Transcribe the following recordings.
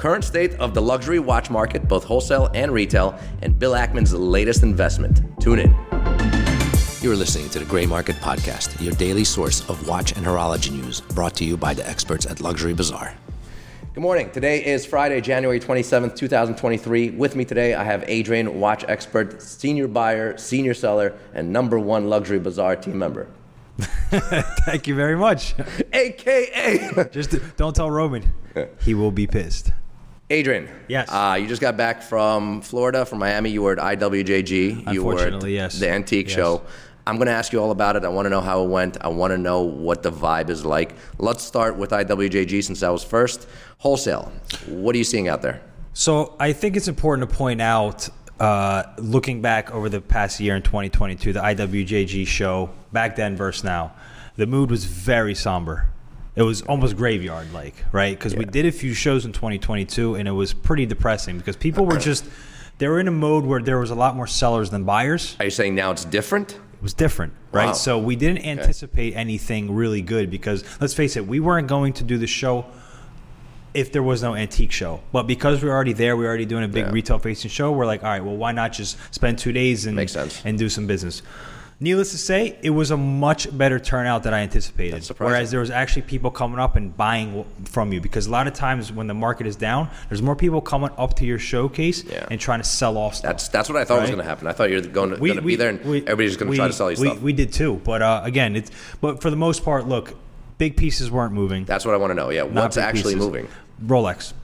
current state of the luxury watch market, both wholesale and retail, and Bill Ackman's latest investment. Tune in. You're listening to the Grey Market Podcast, your daily source of watch and horology news, brought to you by the experts at Luxury Bazaar. Good morning. Today is Friday, January 27th, 2023. With me today, I have Adrian, watch expert, senior buyer, senior seller, and number one Luxury Bazaar team member. Thank you very much. AKA. Just don't tell Roman. He will be pissed. Adrian. Yes. Uh, you just got back from Florida, from Miami. You were at IWJG. You were at Unfortunately, yes. the antique Yes. show. I'm going to ask you all about it. I want to know how it went. I want to know what the vibe is like. Let's start with IWJG since I was first. Wholesale. What are you seeing out there? So I think it's important to point out, uh, looking back over the past year in 2022, the IWJG show back then versus now, the mood was very somber. It was almost graveyard like, right? Because we did a few shows in 2022 and it was pretty depressing because people were just, they were in a mode where there was a lot more sellers than buyers. Are you saying now it's different? It was different, right? Wow. So we didn't anticipate anything really good because let's face it, we weren't going to do the show if there was no antique show. But because we're already there, we're already doing a big Yeah. retail facing show. We're like, all right, well, why not just spend two days and and do some business? Needless to say, it was a much better turnout than I anticipated. Whereas there was actually people coming up and buying from you because a lot of times when the market is down, there's more people coming up to your showcase Yeah. and trying to sell off stuff. That's that's what I thought was going to happen. I thought you were going to, going to be there and everybody's going to try to sell you we, stuff. We did too, but uh, again, it's but for the most part, look, big pieces weren't moving. that's what I want to know. Yeah, Not what's actually pieces. moving? Rolex, Just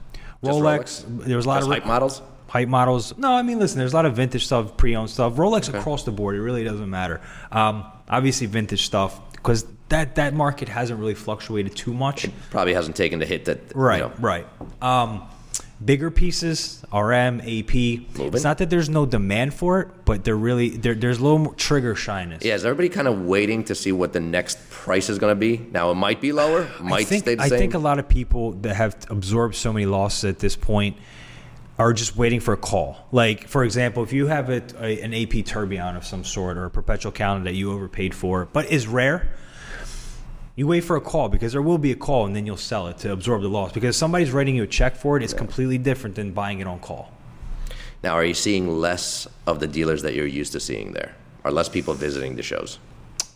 Rolex. There was a lot of hype models. Hype models. No, I mean, listen, there's a lot of vintage stuff, pre-owned stuff. Rolex across the board, it really doesn't matter. Um, obviously, vintage stuff because that that market hasn't really fluctuated too much. Probably hasn't taken the hit that Right, You know, right. Um, bigger pieces, RM, AP. Moving. It's not that there's no demand for it, but there really there, there's a little more trigger shyness. Yeah, is everybody kind of waiting to see what the next price is going to be? Now it might be lower, might I think, stay the I same. think a lot of people that have absorbed so many losses at this point are just waiting for a call. Like, for example, if you have a, a, an AP tourbillon of some sort or a perpetual calendar that you overpaid for, but is rare, you wait for a call because there will be a call and then you'll sell it to absorb the loss. Because somebody's writing you a check for it, it's completely different than buying it on call. now, are you seeing less of the dealers that you're used to seeing there? Are less people visiting the shows?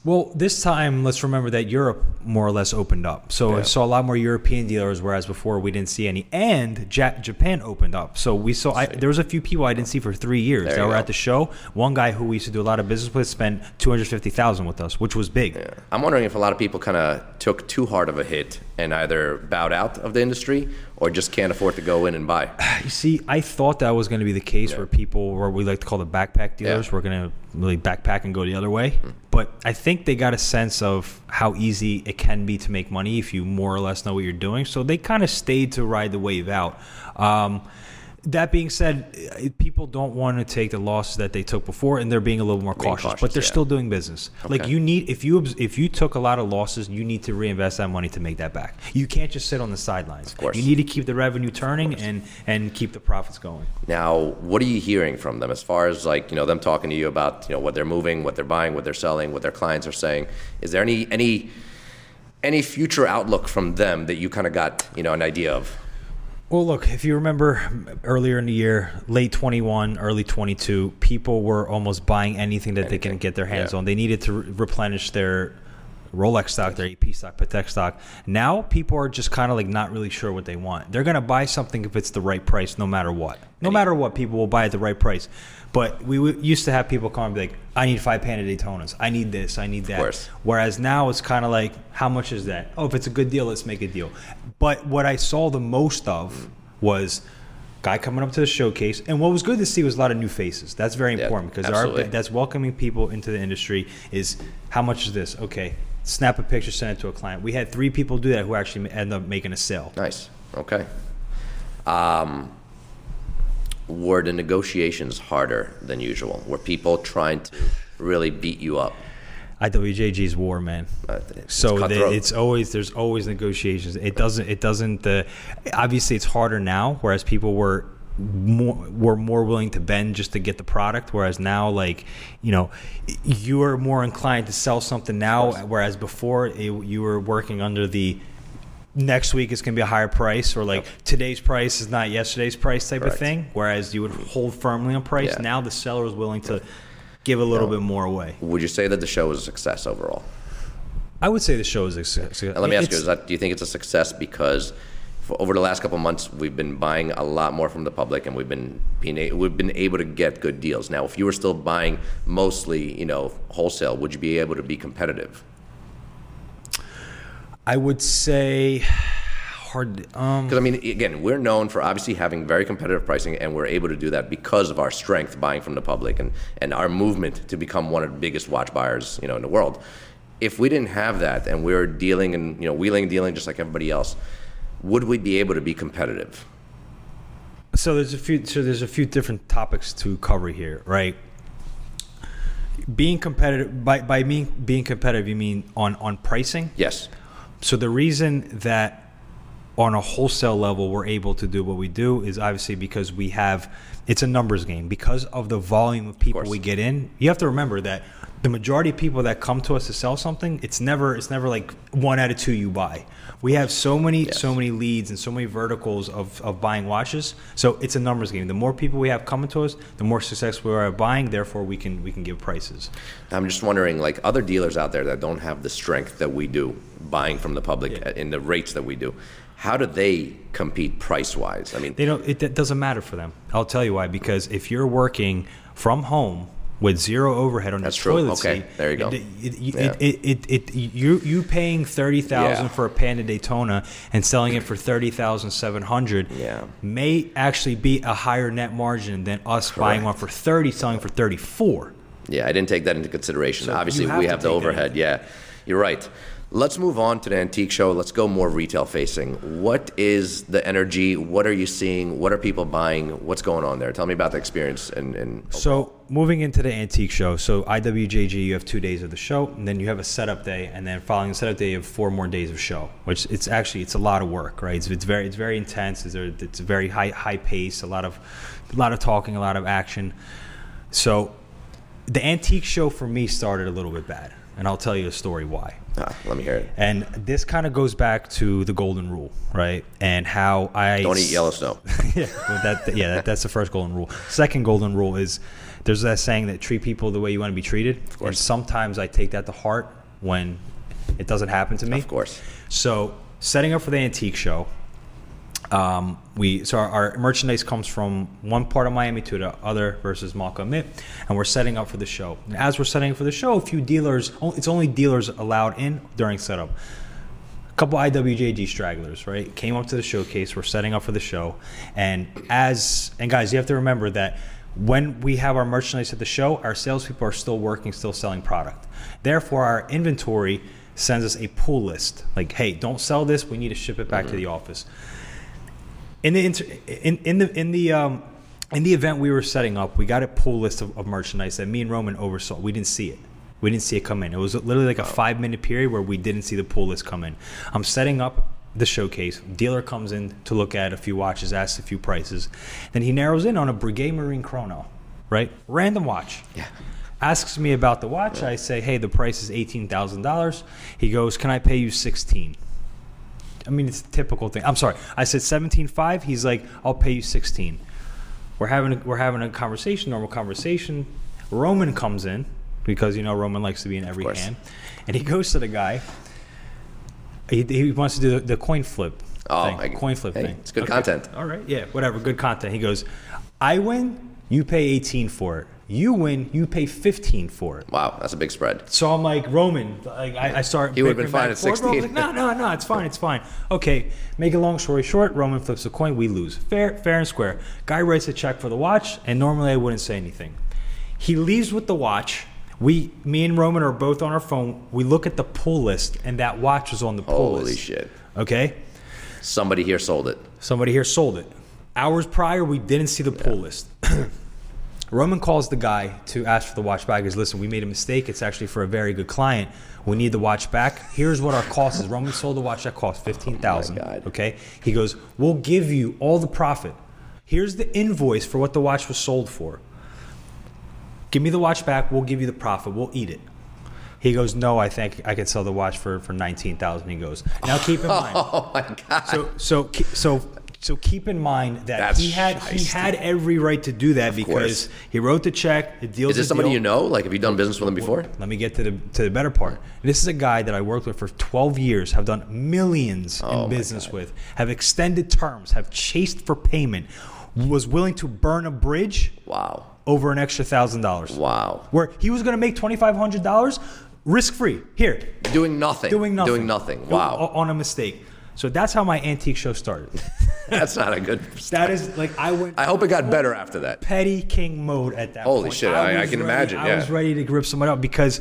Well, this time, let's remember that Europe more or less opened up. So I saw a lot more European dealers, whereas before we didn't see any. And ja- Japan opened up. So we saw, I, there was a few people I didn't see for three years There that were go. at the show. One guy who we used to do a lot of business with spent 250000 with us, which was big. Yeah. I'm wondering if a lot of people kind of took too hard of a hit and either bowed out of the industry or just can't afford to go in and buy. You see, I thought that was going to be the case where people, or we like to call the backpack dealers, Yeah. were going to really backpack and go the other way. But I think they got a sense of how easy it can be to make money if you more or less know what you're doing. So they kind of stayed to ride the wave out. Um, that being said, eh, people don't want to take the losses that they took before, and they're being a little more cautious. cautious, but they're yeah. still doing business. Like you need, if you if you took a lot of losses, you need to reinvest that money to make that back. You can't just sit on the sidelines. Of course. you need to keep the revenue turning and and keep the profits going. Now, what are you hearing from them as far as like you know them talking to you about you know what they're moving, what they're buying, what they're selling, what their clients are saying? Is there any any any future outlook from them that you kind of got you know an idea of? Well, look, if you remember earlier in the year, late 21, early 22, people were almost buying anything that they can get their hands yeah. on. They needed to re- replenish their Rolex stock, their AP stock, Patek stock. Now people are just kind of like not really sure what they want. They're going to buy something if it's the right price, no matter what. No matter what, people will buy at the right price. But we w- used to have people come and be like, I need five Panda Daytonas. I need this. I need that. Whereas now it's kind of like, how much is that? Oh, if it's a good deal, let's make a deal. But what I saw the most of was guy coming up to the showcase, and what was good to see was a lot of new faces. That's very Yeah, important because that's welcoming people into the industry. Is how much is this? Okay, snap a picture, send it to a client. We had three people do that who actually end up making a sale. Nice. Okay. Um, were the negotiations harder than usual? Were people trying to really beat you up? IWJG's war, man. Uh, it's so it's always there's always negotiations. It doesn't it doesn't uh, obviously it's harder now, whereas people were more were more willing to bend just to get the product. Whereas now, like you know, you are more inclined to sell something now, whereas before it, you were working under the next week it's going to be a higher price or like today's price is not yesterday's price type Correct. of thing whereas you would hold firmly on price Yeah. now the seller is willing to give a little bit more away Would you say that the show was a success overall? i would say the show is a success let me ask you: It's- Is that do you think it's a success because for over the last couple of months we've been buying a lot more from the public and we've been being we've been able to get good deals? Now, if you were still buying mostly, you know, wholesale, would you be able to be competitive? i would say hard um Because I mean, again, we're known for obviously having very competitive pricing, and we're able to do that because of our strength buying from the public and and our movement to become one of the biggest watch buyers, you know, in the world. If we didn't have that, and we are dealing and you know wheeling and dealing just like everybody else, would we be able to be competitive? so there's a few so there's a few different topics to cover here right being competitive by by being being competitive you mean on on pricing Yes. So the reason that on a wholesale level we're able to do what we do is obviously because we have it's a numbers game because of the volume of people course. we get in. You have to remember that the majority of people that come to us to sell something, it's never it's never like one out of two you buy. We have so many Yes. so many leads and so many verticals of, of buying watches. So it's a numbers game. The more people we have coming to us, the more successful we are at buying. Therefore, we can we can give prices. I'm just wondering, like other dealers out there that don't have the strength that we do, buying from the public Yeah. in the rates that we do, how do they compete price wise? I mean, They don't. It, it doesn't matter for them. I'll tell you why. Because if you're working from home with zero overhead on That's the true. toilet Okay, seat, there you go. It, it, Yeah. it, it, you you paying thirty thousand Yeah. for a Panda Daytona and selling it for thirty thousand seven hundred. Yeah. may actually be a higher net margin than us buying one for thirty, selling for thirty four. Yeah, I didn't take that into consideration. So Obviously, have we have the overhead. Yeah, you're right. Let's move on to the antique show. Let's go more retail facing. What is the energy? What are you seeing? What are people buying? What's going on there? Tell me about the experience. And, and So moving into the antique show, so IWJG, you have two days of the show, and then you have a setup day, and then following the setup day, you have four more days of show. Which it's actually it's a lot of work, right? It's, it's very it's very intense. It's, it's very high high pace, a lot of a lot of talking, a lot of action. So the antique show for me started a little bit bad, and I'll tell you a story why. Ah, let me hear it. And this kind of goes back to the golden rule, right? And how I Don't eat Yellowstone. yeah, well, that yeah, that, that's the first golden rule. Second golden rule is there's that saying that treat people the way you want to be treated. Of course. And sometimes I take that to heart when it doesn't happen to me. Of course. So setting up for the antique show, um, we so our, our merchandise comes from one part of Miami to the other versus Malka Mit, and we're setting up for the show. And as we're setting up for the show, a few dealers, it's only dealers allowed in during setup a couple IWJG stragglers, right? Came up to the showcase. We're setting up for the show, and as and guys, you have to remember that when we have our merchandise at the show, our salespeople are still working, still selling product. Therefore, our inventory sends us a pull list, like, "Hey, don't sell this. We need to ship it back to the office." In the inter, in, in the in the um, in the event we were setting up, we got a pull list of, of merchandise that me and Roman oversaw. We didn't see it. We didn't see it come in. It was literally like a five minute period where we didn't see the pull list come in. I'm setting up the showcase. Dealer comes in to look at a few watches, asks a few prices. Then he narrows in on a Breguet Marine Chrono, right? Random watch. Yeah. Asks me about the watch. I say, hey, the price is eighteen thousand dollars. He goes, can I pay you sixteen? I mean, it's a typical thing. I'm sorry. I said seventeen five. He's like, I'll pay you sixteen. We're having a, we're having a conversation, normal conversation. Roman comes in because you know Roman likes to be in every hand, and he goes to the guy. He, he wants to do the, the coin flip. Oh, thing, I- coin flip hey, thing. it's good content. All right, yeah, whatever, good content. He goes, I win, you pay eighteen for it. You win, you pay fifteen for it. Wow, that's a big spread. So I'm like Roman. Like I, I start. He would've been fine at and forth. Roman's 16. Like, no, no, no. It's fine. It's fine. Okay. Make a long story short. Roman flips a coin. We lose. Fair, fair and square. Guy writes a check for the watch, and normally I wouldn't say anything. He leaves with the watch. We, me and Roman are both on our phone. We look at the pull list, and that watch was on the pull Holy list. Holy shit. Okay. Somebody here sold it. Somebody here sold it. Hours prior, we didn't see the pull list. Roman calls the guy to ask for the watch back. He goes, listen, we made a mistake. It's actually for a very good client. We need the watch back. Here's what our cost is. Roman sold the watch that cost fifteen thousand. Oh okay. He goes, we'll give you all the profit. Here's the invoice for what the watch was sold for. Give me the watch back. We'll give you the profit. We'll eat it. He goes, no, I think I could sell the watch for for nineteen thousand. He goes, now keep in mind. Oh my god. So so so so keep in mind that That's he had he had every right to do that because course. he wrote the check. The deal is this somebody you know? Like, have you done business with him before? Let me get to the to the better part. This is a guy that I worked with for 12 years, have done millions Oh, in business God. with, have extended terms, have chased for payment, was willing to burn a bridge Wow. over an extra thousand dollars. Wow. Where he was going to make twenty five hundred dollars, risk free. Here, Doing nothing. doing nothing, Doing nothing. Wow. on a mistake. So that's how my antique show started. That's not a good. That is like I went I hope it got better after that. petty king mode at that Holy point. shit, I- I was can ready- imagine, I yeah. was ready to grip someone up because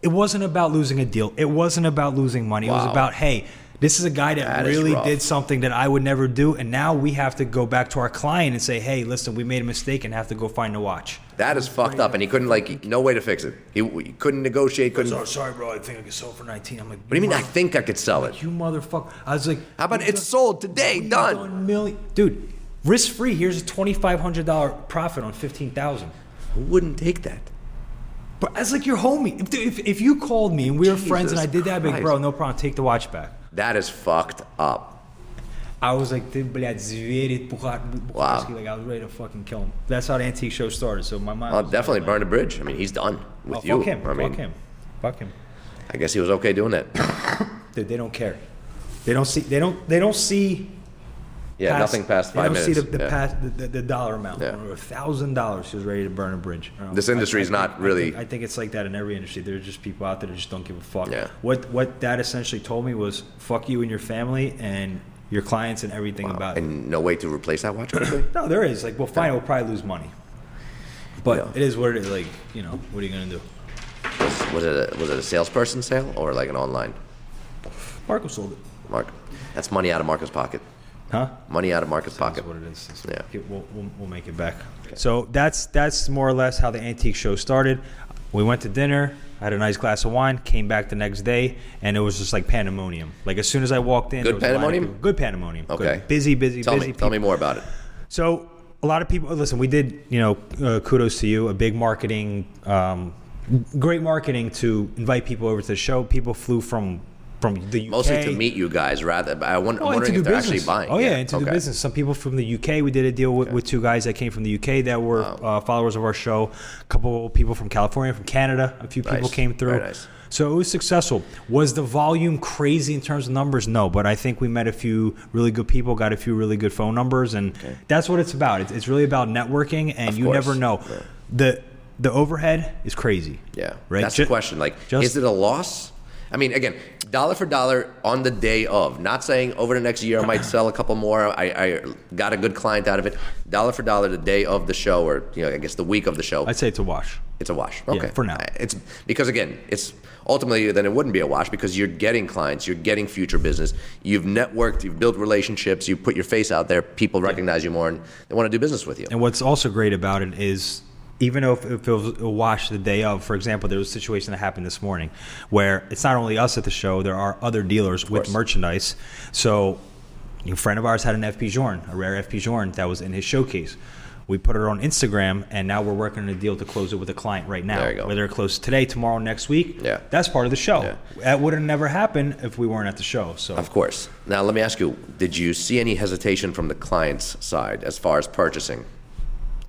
it wasn't about losing a deal. It wasn't about losing money. It was about, hey, this is a guy that, That really did something that I would never do. And now we have to go back to our client and say, hey, listen, we made a mistake and have to go find a watch. That is fucked up, and he couldn't like no way to fix it. He, he couldn't negotiate. Couldn't. What sorry, bro. I think I could sell for 19. I'm like, what do you mean? I think I could sell it. You motherfucker. I was like, How about it's sold today? Done. million. Dude, risk free. Here's a $2,500 profit on 15000 Who wouldn't take that? But as like your homie. If, if, if you called me and we were friends and I Jesus did that, I'd be like, bro, no problem, take the watch back. That is fucked up. I was like, ты, блядь, зверит, Бухар- Wow. Like, I was ready to fucking kill him. That's how the antique show started. So my mind I'll was definitely like, burn a bridge. I mean, he's done with oh, you. Fuck him. I mean, fuck him. Fuck him. I guess he was okay doing that. Dude, they don't care. They don't see. They don't. They don't see. yeah, nothing past five they don't minutes. see the, the, Yeah. past, the, the, dollar amount. Yeah. A thousand dollars, she was ready to burn a bridge. I don't know. This industry I- is not I really- think- I think it's like that in every industry. There's just people out there that just don't give a fuck. Yeah. What what that essentially told me was fuck you and your family and your clients and everything about it. and no way to replace that watch. quickly? No, there is. Like, well, fine, we'll probably lose money. But Yeah. it is what it is. Like, you know, what are you gonna do? was, was it a, was it a salesperson sale or like an online? Marco sold it. Mark, that's money out of Marco's pocket. Huh? Money out of Marco's That's pocket. what it is. It's- Yeah. We'll, we'll, we'll make it back. So that's that's more or less how the antique show started. We went to dinner, had a nice glass of wine, came back the next day, and it was just like pandemonium. Like as soon as I walked in, Good there was a line of pandemonium? people. Good pandemonium. Good. Okay. Busy, busy, Tell busy. me, tell me more about it. So a lot of people listen. We did, you know, uh, kudos to you. A big marketing, um, great marketing to invite people over to the show. People flew from from the UK. Mostly to meet you guys, rather. I wonder, Oh, I'm wondering to if do they're business. actually buying. Oh yeah, and to do okay. business. Some people from the UK. We did a deal with, with two guys that came from the UK that were uh, followers of our show. A couple of people from California, from Canada. A few people Nice. came through. Nice. So it was successful. Was the volume crazy in terms of numbers? No, but I think we met a few really good people, got a few really good phone numbers, and that's what it's about. It's, it's really about networking, and Of you course. never know. Yeah. The the overhead is crazy. Yeah, Right? That's Ju- the question. Like, just- is it a loss? I mean, again, dollar for dollar on the day of. Not saying over the next year I might sell a couple more. I, I got a good client out of it. Dollar for dollar the day of the show, or you know, I guess the week of the show. I'd say it's a wash. It's a wash. Yeah, Okay, for now. It's because again, it's ultimately then it wouldn't be a wash because you're getting clients, you're getting future business, you've networked, you've built relationships, you put your face out there, people recognize you more, and they want to do business with you. And what's also great about it is even though if, if it was a wash the day of, for example, there was a situation that happened this morning where it's not only us at the show, there are other dealers with merchandise. So a friend of ours had an FP Journe, a rare FP Journe that was in his showcase. We put it on Instagram, and now we're working on a deal to close it with a client right now. There you go. Whether it closes today, tomorrow, next week, Yeah. that's part of the show. Yeah. That would have never happened if we weren't at the show. So Of course. Now let me ask you: Did you see any hesitation from the client's side as far as purchasing?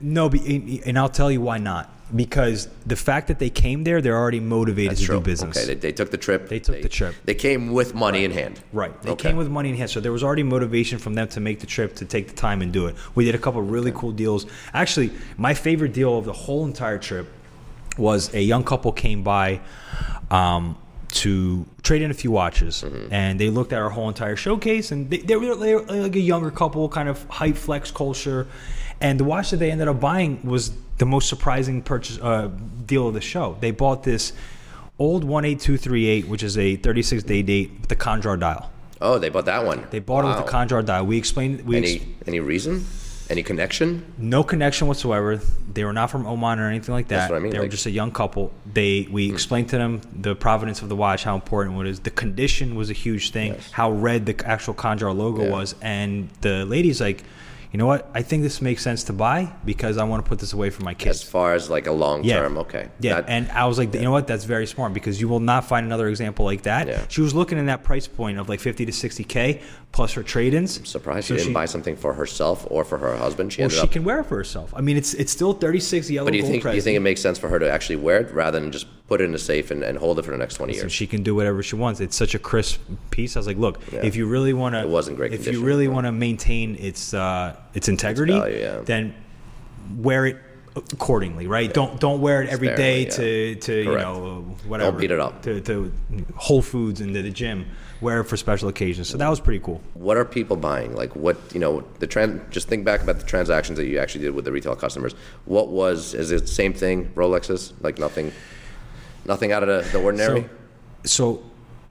No, be- and I'll tell you why not. Because the fact that they came there, they're already motivated to do business. Okay, they, they took the trip. They took the trip. They came with money in hand. Right. They Okay. came with money in hand, so there was already motivation from them to make the trip, to take the time and do it. We did a couple of really cool deals. Actually, my favorite deal of the whole entire trip was a young couple came by um, to trade in a few watches, Mm-hmm. and they looked at our whole entire showcase, and they, they, were, they were like a younger couple, kind of hype flex culture, and the watch that they ended up buying was the most surprising purchase uh, deal of the show. They bought this old 18238, which is a 36 day date with the Khanjar dial. Oh, they bought that one. They bought it with the Khanjar dial. We explained we ex- Any any reason? Any connection? no connection whatsoever. They were not from Oman or anything like that. That's what I mean, They were like- Hmm. just a young couple. They we explained to them the provenance of the watch, how important it is. The condition was a huge thing. Yes. How red the actual Khanjar logo Yeah. was, and the lady's like, you know what? I think this makes sense to buy because I want to put this away for my kids. As far as like a long Yeah. term, okay. Yeah, That- and I was like, you know what? That's very smart because you will not find another example like that. Yeah. She was looking in that price point of like fifty to sixty k plus her trade-ins. I'm surprised So she didn't buy something for herself or for her husband. She Well, she up. can wear it for herself. I mean, it's it's still thirty six yellow but do you think do you think it makes sense for her to actually wear it rather than just put it in a safe and, and hold it for the next twenty So years? she can do whatever she wants. It's such a crisp piece. I was like, look, Yeah. if you really want to, It was in great If you really want to maintain its uh, its integrity, value, yeah. then wear it accordingly, right? Don't don't wear it every day Sparingly, to to you know whatever. beat it up. to, to Whole Foods and to the gym. Wear it for special occasions. So that was pretty cool. what are people buying? Like what you know the trend? Just think back about the transactions that you actually did with the retail customers. What was is it the same thing? Rolexes like nothing, nothing out of the, the ordinary. So, so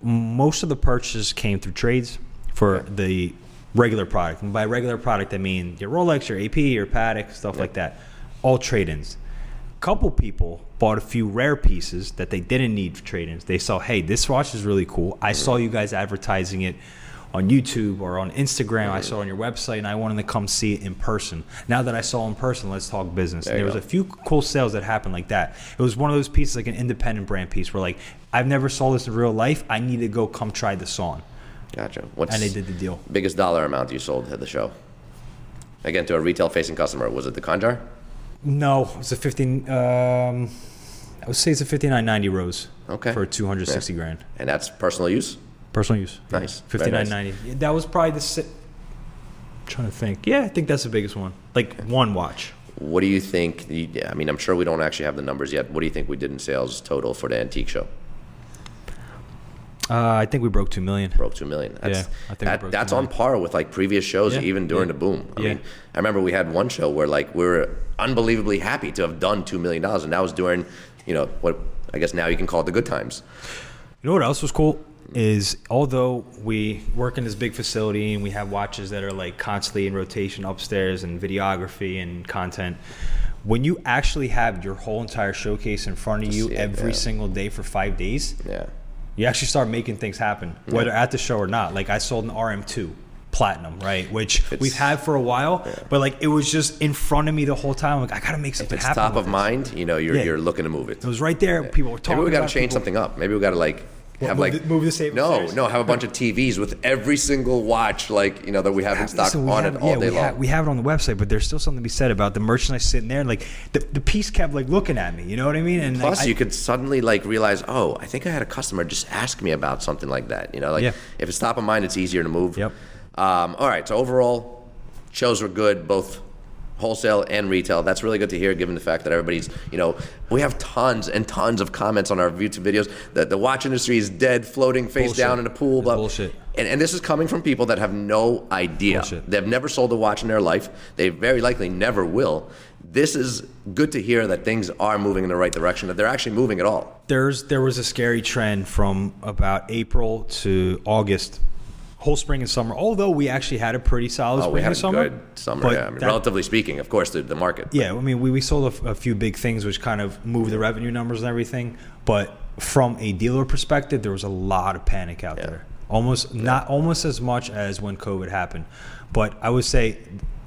most of the purchases came through trades for the regular product. And by regular product, I mean your Rolex, your AP, your Patek, stuff like that. All trade-ins. A couple people bought a few rare pieces that they didn't need for trade-ins. They saw, hey, this watch is really cool. I mm-hmm. saw you guys advertising it on YouTube or on Instagram. I saw on your website, and I wanted to come see it in person. Now that I saw in person, let's talk business. There there was go. a few cool sales that happened like that. It was one of those pieces, like an independent brand piece, where like I've never saw this in real life. I need to go come try this on, Gotcha. What's and they did the deal. biggest dollar amount you sold at the show? Again, to a retail facing customer, was it the Khanjar? No, it's a fifteen. Um, I would say it's a fifty nine ninety rose. Okay. For two hundred sixty grand, And that's personal use? Personal use. Nice. Very Fifty nice. nine ninety. That was probably the. Si- trying to think. Yeah, I think that's the biggest one. Like one watch. What do you think? the- yeah, I mean, I'm sure we don't actually have the numbers yet. What do you think we did in sales total for the antique show? Uh, I think we broke two million. Broke two million. That's, Yeah, I think that, broke that's on par with like previous shows, Yeah, even during yeah. the boom. I Yeah. mean, I remember we had one show where like we were unbelievably happy to have done two million dollars, and that was during, you know, what I guess now you can call it the good times. You know what else was cool is although we work in this big facility and we have watches that are like constantly in rotation upstairs and videography and content. When you actually have your whole entire showcase in front of you it, every yeah. single day for five days, Yeah. you actually start making things happen, whether at the show or not. Like I sold an RM2 platinum, right? Which It's- we've had for a while, but like it was just in front of me the whole time. Like I gotta make something It's happen. top of this. mind. You know, you're Yeah. you're looking to move it. It was right there. People were talking. Maybe we got to about change people- something up. Maybe we got to like have move like the- move the table No, upstairs? no, have a bunch of TVs with every single watch like you know that we have in stock we on have- it all yeah, day we long. Have, we have it on the website, but there's still something to be said about the merchandise sitting there. Like the, the piece kept like looking at me. You know what I mean? And like, Plus, I- you could suddenly like realize, oh, I think I had a customer just ask me about something like that. You know, like Yeah. if it's top of mind, it's easier to move. Yep. Um, all right. So overall, shows were good, both wholesale and retail. That's really good to hear, given the fact that everybody's, you know, we have tons and tons of comments on our YouTube videos that the watch industry is dead, floating face Bullshit. down in a pool. Blah. bullshit. And, and this is coming from people that have no idea. Bullshit. They've never sold a watch in their life. They very likely never will. This is good to hear that things are moving in the right direction, that they're actually moving at all. there's there was a scary trend from about April to August, whole spring and summer. Although we actually had a pretty solid Oh, spring we had and a summer. good summer. Yeah, I mean, that- relatively speaking, of course, the, the market. Yeah, I mean, we, we sold a, f- a few big things, which kind of moved the revenue numbers and everything. But from a dealer perspective, there was a lot of panic out Yeah. there. Almost not almost as much as when COVID happened. But I would say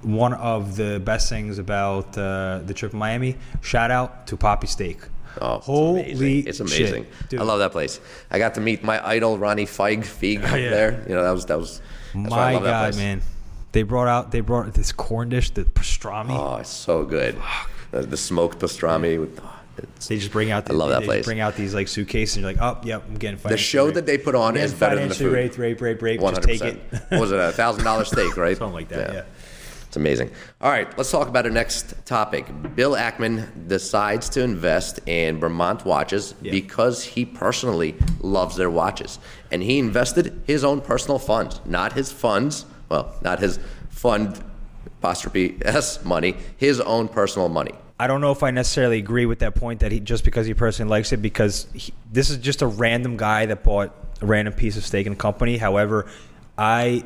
one of the best things about uh, the trip to Miami. Shout out to Papi Steak. Oh, it's Holy amazing. It's amazing. shit. I love that place. I got to meet my idol, Ronnie Fieg, Fieg Oh, yeah. there. You know, that was, that was, that's why I My God, man! They brought out they brought this corn dish, the pastrami. Oh, it's so good. The, the smoked pastrami. With, oh, it's, They just bring out. The, I love that they place. Bring out these like suitcases, and you're like, oh, yep, I'm getting the show raped. that they put on is better than the food. rape, rape, rape. One Just take it. What was it? A thousand dollar steak, right? Something like that. Yeah. It's amazing. All right, let's talk about our next topic. Bill Ackman decides to invest in Bremont watches Yeah. because he personally loves their watches. And he invested his own personal funds, not his funds, well, not his fund apostrophe S money, his own personal money. I don't know if I necessarily agree with that point that he just because he personally likes it because he, this is just a random guy that bought a random piece of stake in a company. However, I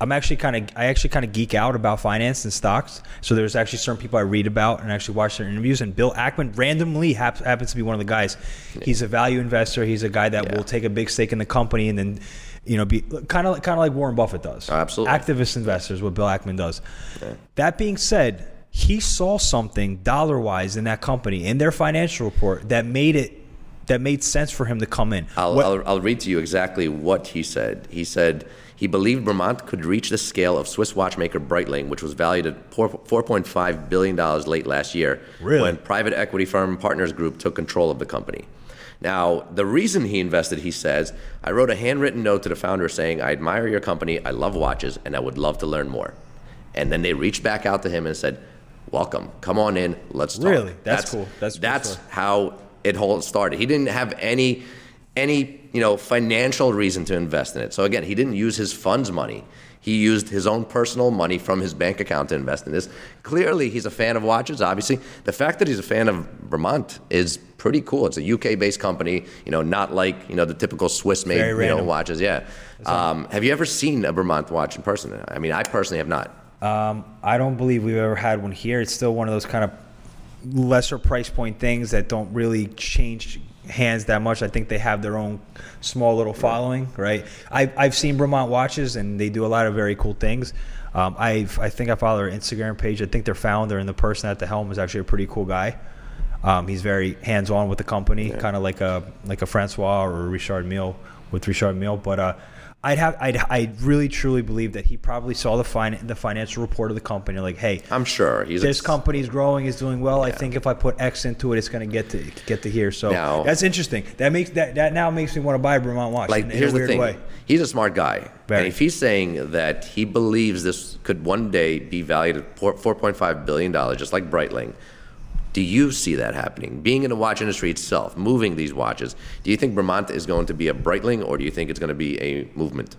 I'm actually kind of I actually kind of geek out about finance and stocks. So there's actually certain people I read about and actually watch their interviews. And Bill Ackman randomly hap- happens to be one of the guys. He's a value investor. He's a guy that Yeah. will take a big stake in the company and then you know, be kind of kind of like Warren Buffett does. Oh, absolutely. activist investors, what Bill Ackman does. That being said, he saw something dollar wise in that company in their financial report that made it that made sense for him to come in. I'll, What- I'll, I'll read to you exactly what he said. He said he believed Bremont could reach the scale of Swiss watchmaker Breitling, which was valued at $4.5 billion late last year Really? when private equity firm Partners Group took control of the company. Now, the reason he invested, he says, I wrote a handwritten note to the founder saying, I admire your company, I love watches, and I would love to learn more. And then they reached back out to him and said, Welcome, come on in, let's talk. Really? That's cool. That's a cool that's how it all started. He didn't have any any you know financial reason to invest in it. So again, he didn't use his fund's money. He used his own personal money from his bank account to invest in this. Clearly, he's a fan of watches. Obviously, the fact that he's a fan of Bremont is pretty cool. It's a UK-based company. You know, not like you know the typical Swiss-made you know, watches. Yeah. Um, have you ever seen a Bremont watch in person? I mean, I personally have not. Um, I don't believe we've ever had one here. It's still one of those kind of lesser price point things that don't really change hands that much. I think they have their own small little following, right? I've, I've seen Bremont watches and they do a lot of very cool things. Um, I've, I think I follow their Instagram page. I think their founder and the person at the helm is actually a pretty cool guy. Um, he's very hands on with the company, kind of like a like a Francois or a Richard Mille with Richard Mille. But uh, I'd have I'd, I really truly believe that he probably saw the fin- the financial report of the company, like, hey, I'm sure he's this a, company's growing, is doing well. I think if I put X into it, it's going to get to get to here. So Now- that's interesting. That makes that that now makes me want to buy a Bremont watch. like in, in here's a the thing way. he's a smart guy Very. and if he's saying that he believes this could one day be valued at 4.5 billion dollars just like breitling do you see that happening being in the watch industry itself moving these watches do you think bremont is going to be a breitling or do you think it's going to be a movement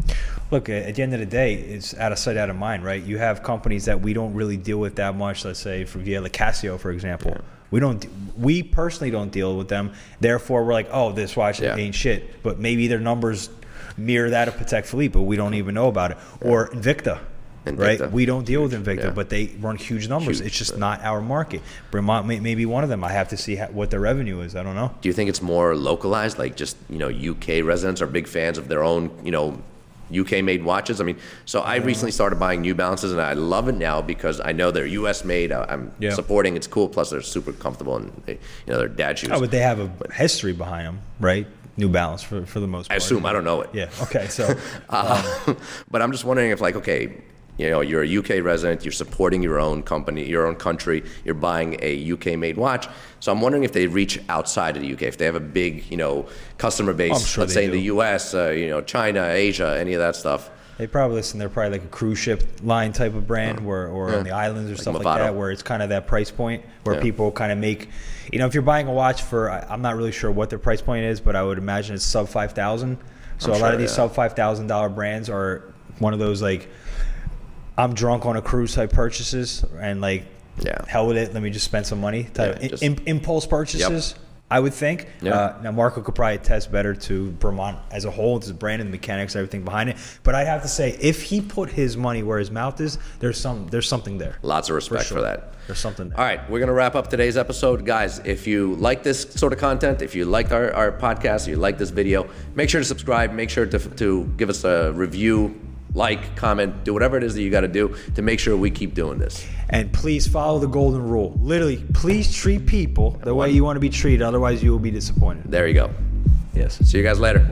Look, at the end of the day, it's out of sight, out of mind, right? You have companies that we don't really deal with that much. Let's say for via the Casio, for example, we don't, we personally don't deal with them. Therefore, we're like, oh, this watch Yeah. ain't shit. But maybe their numbers mirror that of Patek Philippe, but we don't even know about it. Or Invicta. Right, we don't deal with Invicta, yeah. but they run huge numbers. Huge, it's just not our market. Bremont may, may be one of them. I have to see how, what their revenue is. I don't know. do you think it's more localized like just you know uk residents are big fans of their own you know UK made watches. I mean, so I recently started buying New Balances, and I love it now because I know they're US made. I'm Yeah. supporting. It's cool. Plus, they're super comfortable, and they, you know they're dad shoes. Oh, but they have a history behind them, right? New Balance for, for the most part. I assume I don't know it. Yeah. Okay. So Uh, but I'm just wondering if, like, okay, you know, you're a UK resident, you're supporting your own company, your own country, you're buying a UK made watch. So I'm wondering if they reach outside of the UK, if they have a big, you know, customer base, sure let's say in the. US, uh, you know, China, Asia, any of that stuff. they probably listen. They're probably like a cruise ship line type of brand, where or Yeah. on the islands or Like stuff like that, where it's kind of that price point where Yeah. people kind of make. You know, if you're buying a watch for, I'm not really sure what their price point is, but I would imagine it's sub five thousand. So I'm a lot of these yeah. sub five thousand dollar brands are one of those like, I'm drunk on a cruise type purchases and like, Yeah. hell with it. Let me just spend some money. Type Yeah, just- im- impulse purchases. I would think. Yeah. Uh, now, Marco could probably attest better to Bremont as a whole, his brand and the mechanics, everything behind it. But I'd have to say, if he put his money where his mouth is, there's some, there's something there. Lots of respect for, sure. that. There's something there. All right, we're to wrap up today's episode. Guys, if you like this sort of content, if you like our, our podcast, if you like this video, make sure to subscribe. Make sure to, to give us a review, like, comment, do whatever it is that you got to do to make sure we keep doing this. And please follow the golden rule. Literally, please treat people the way you want to be treated. Otherwise, you will be disappointed. There you go. Yes. See you guys later.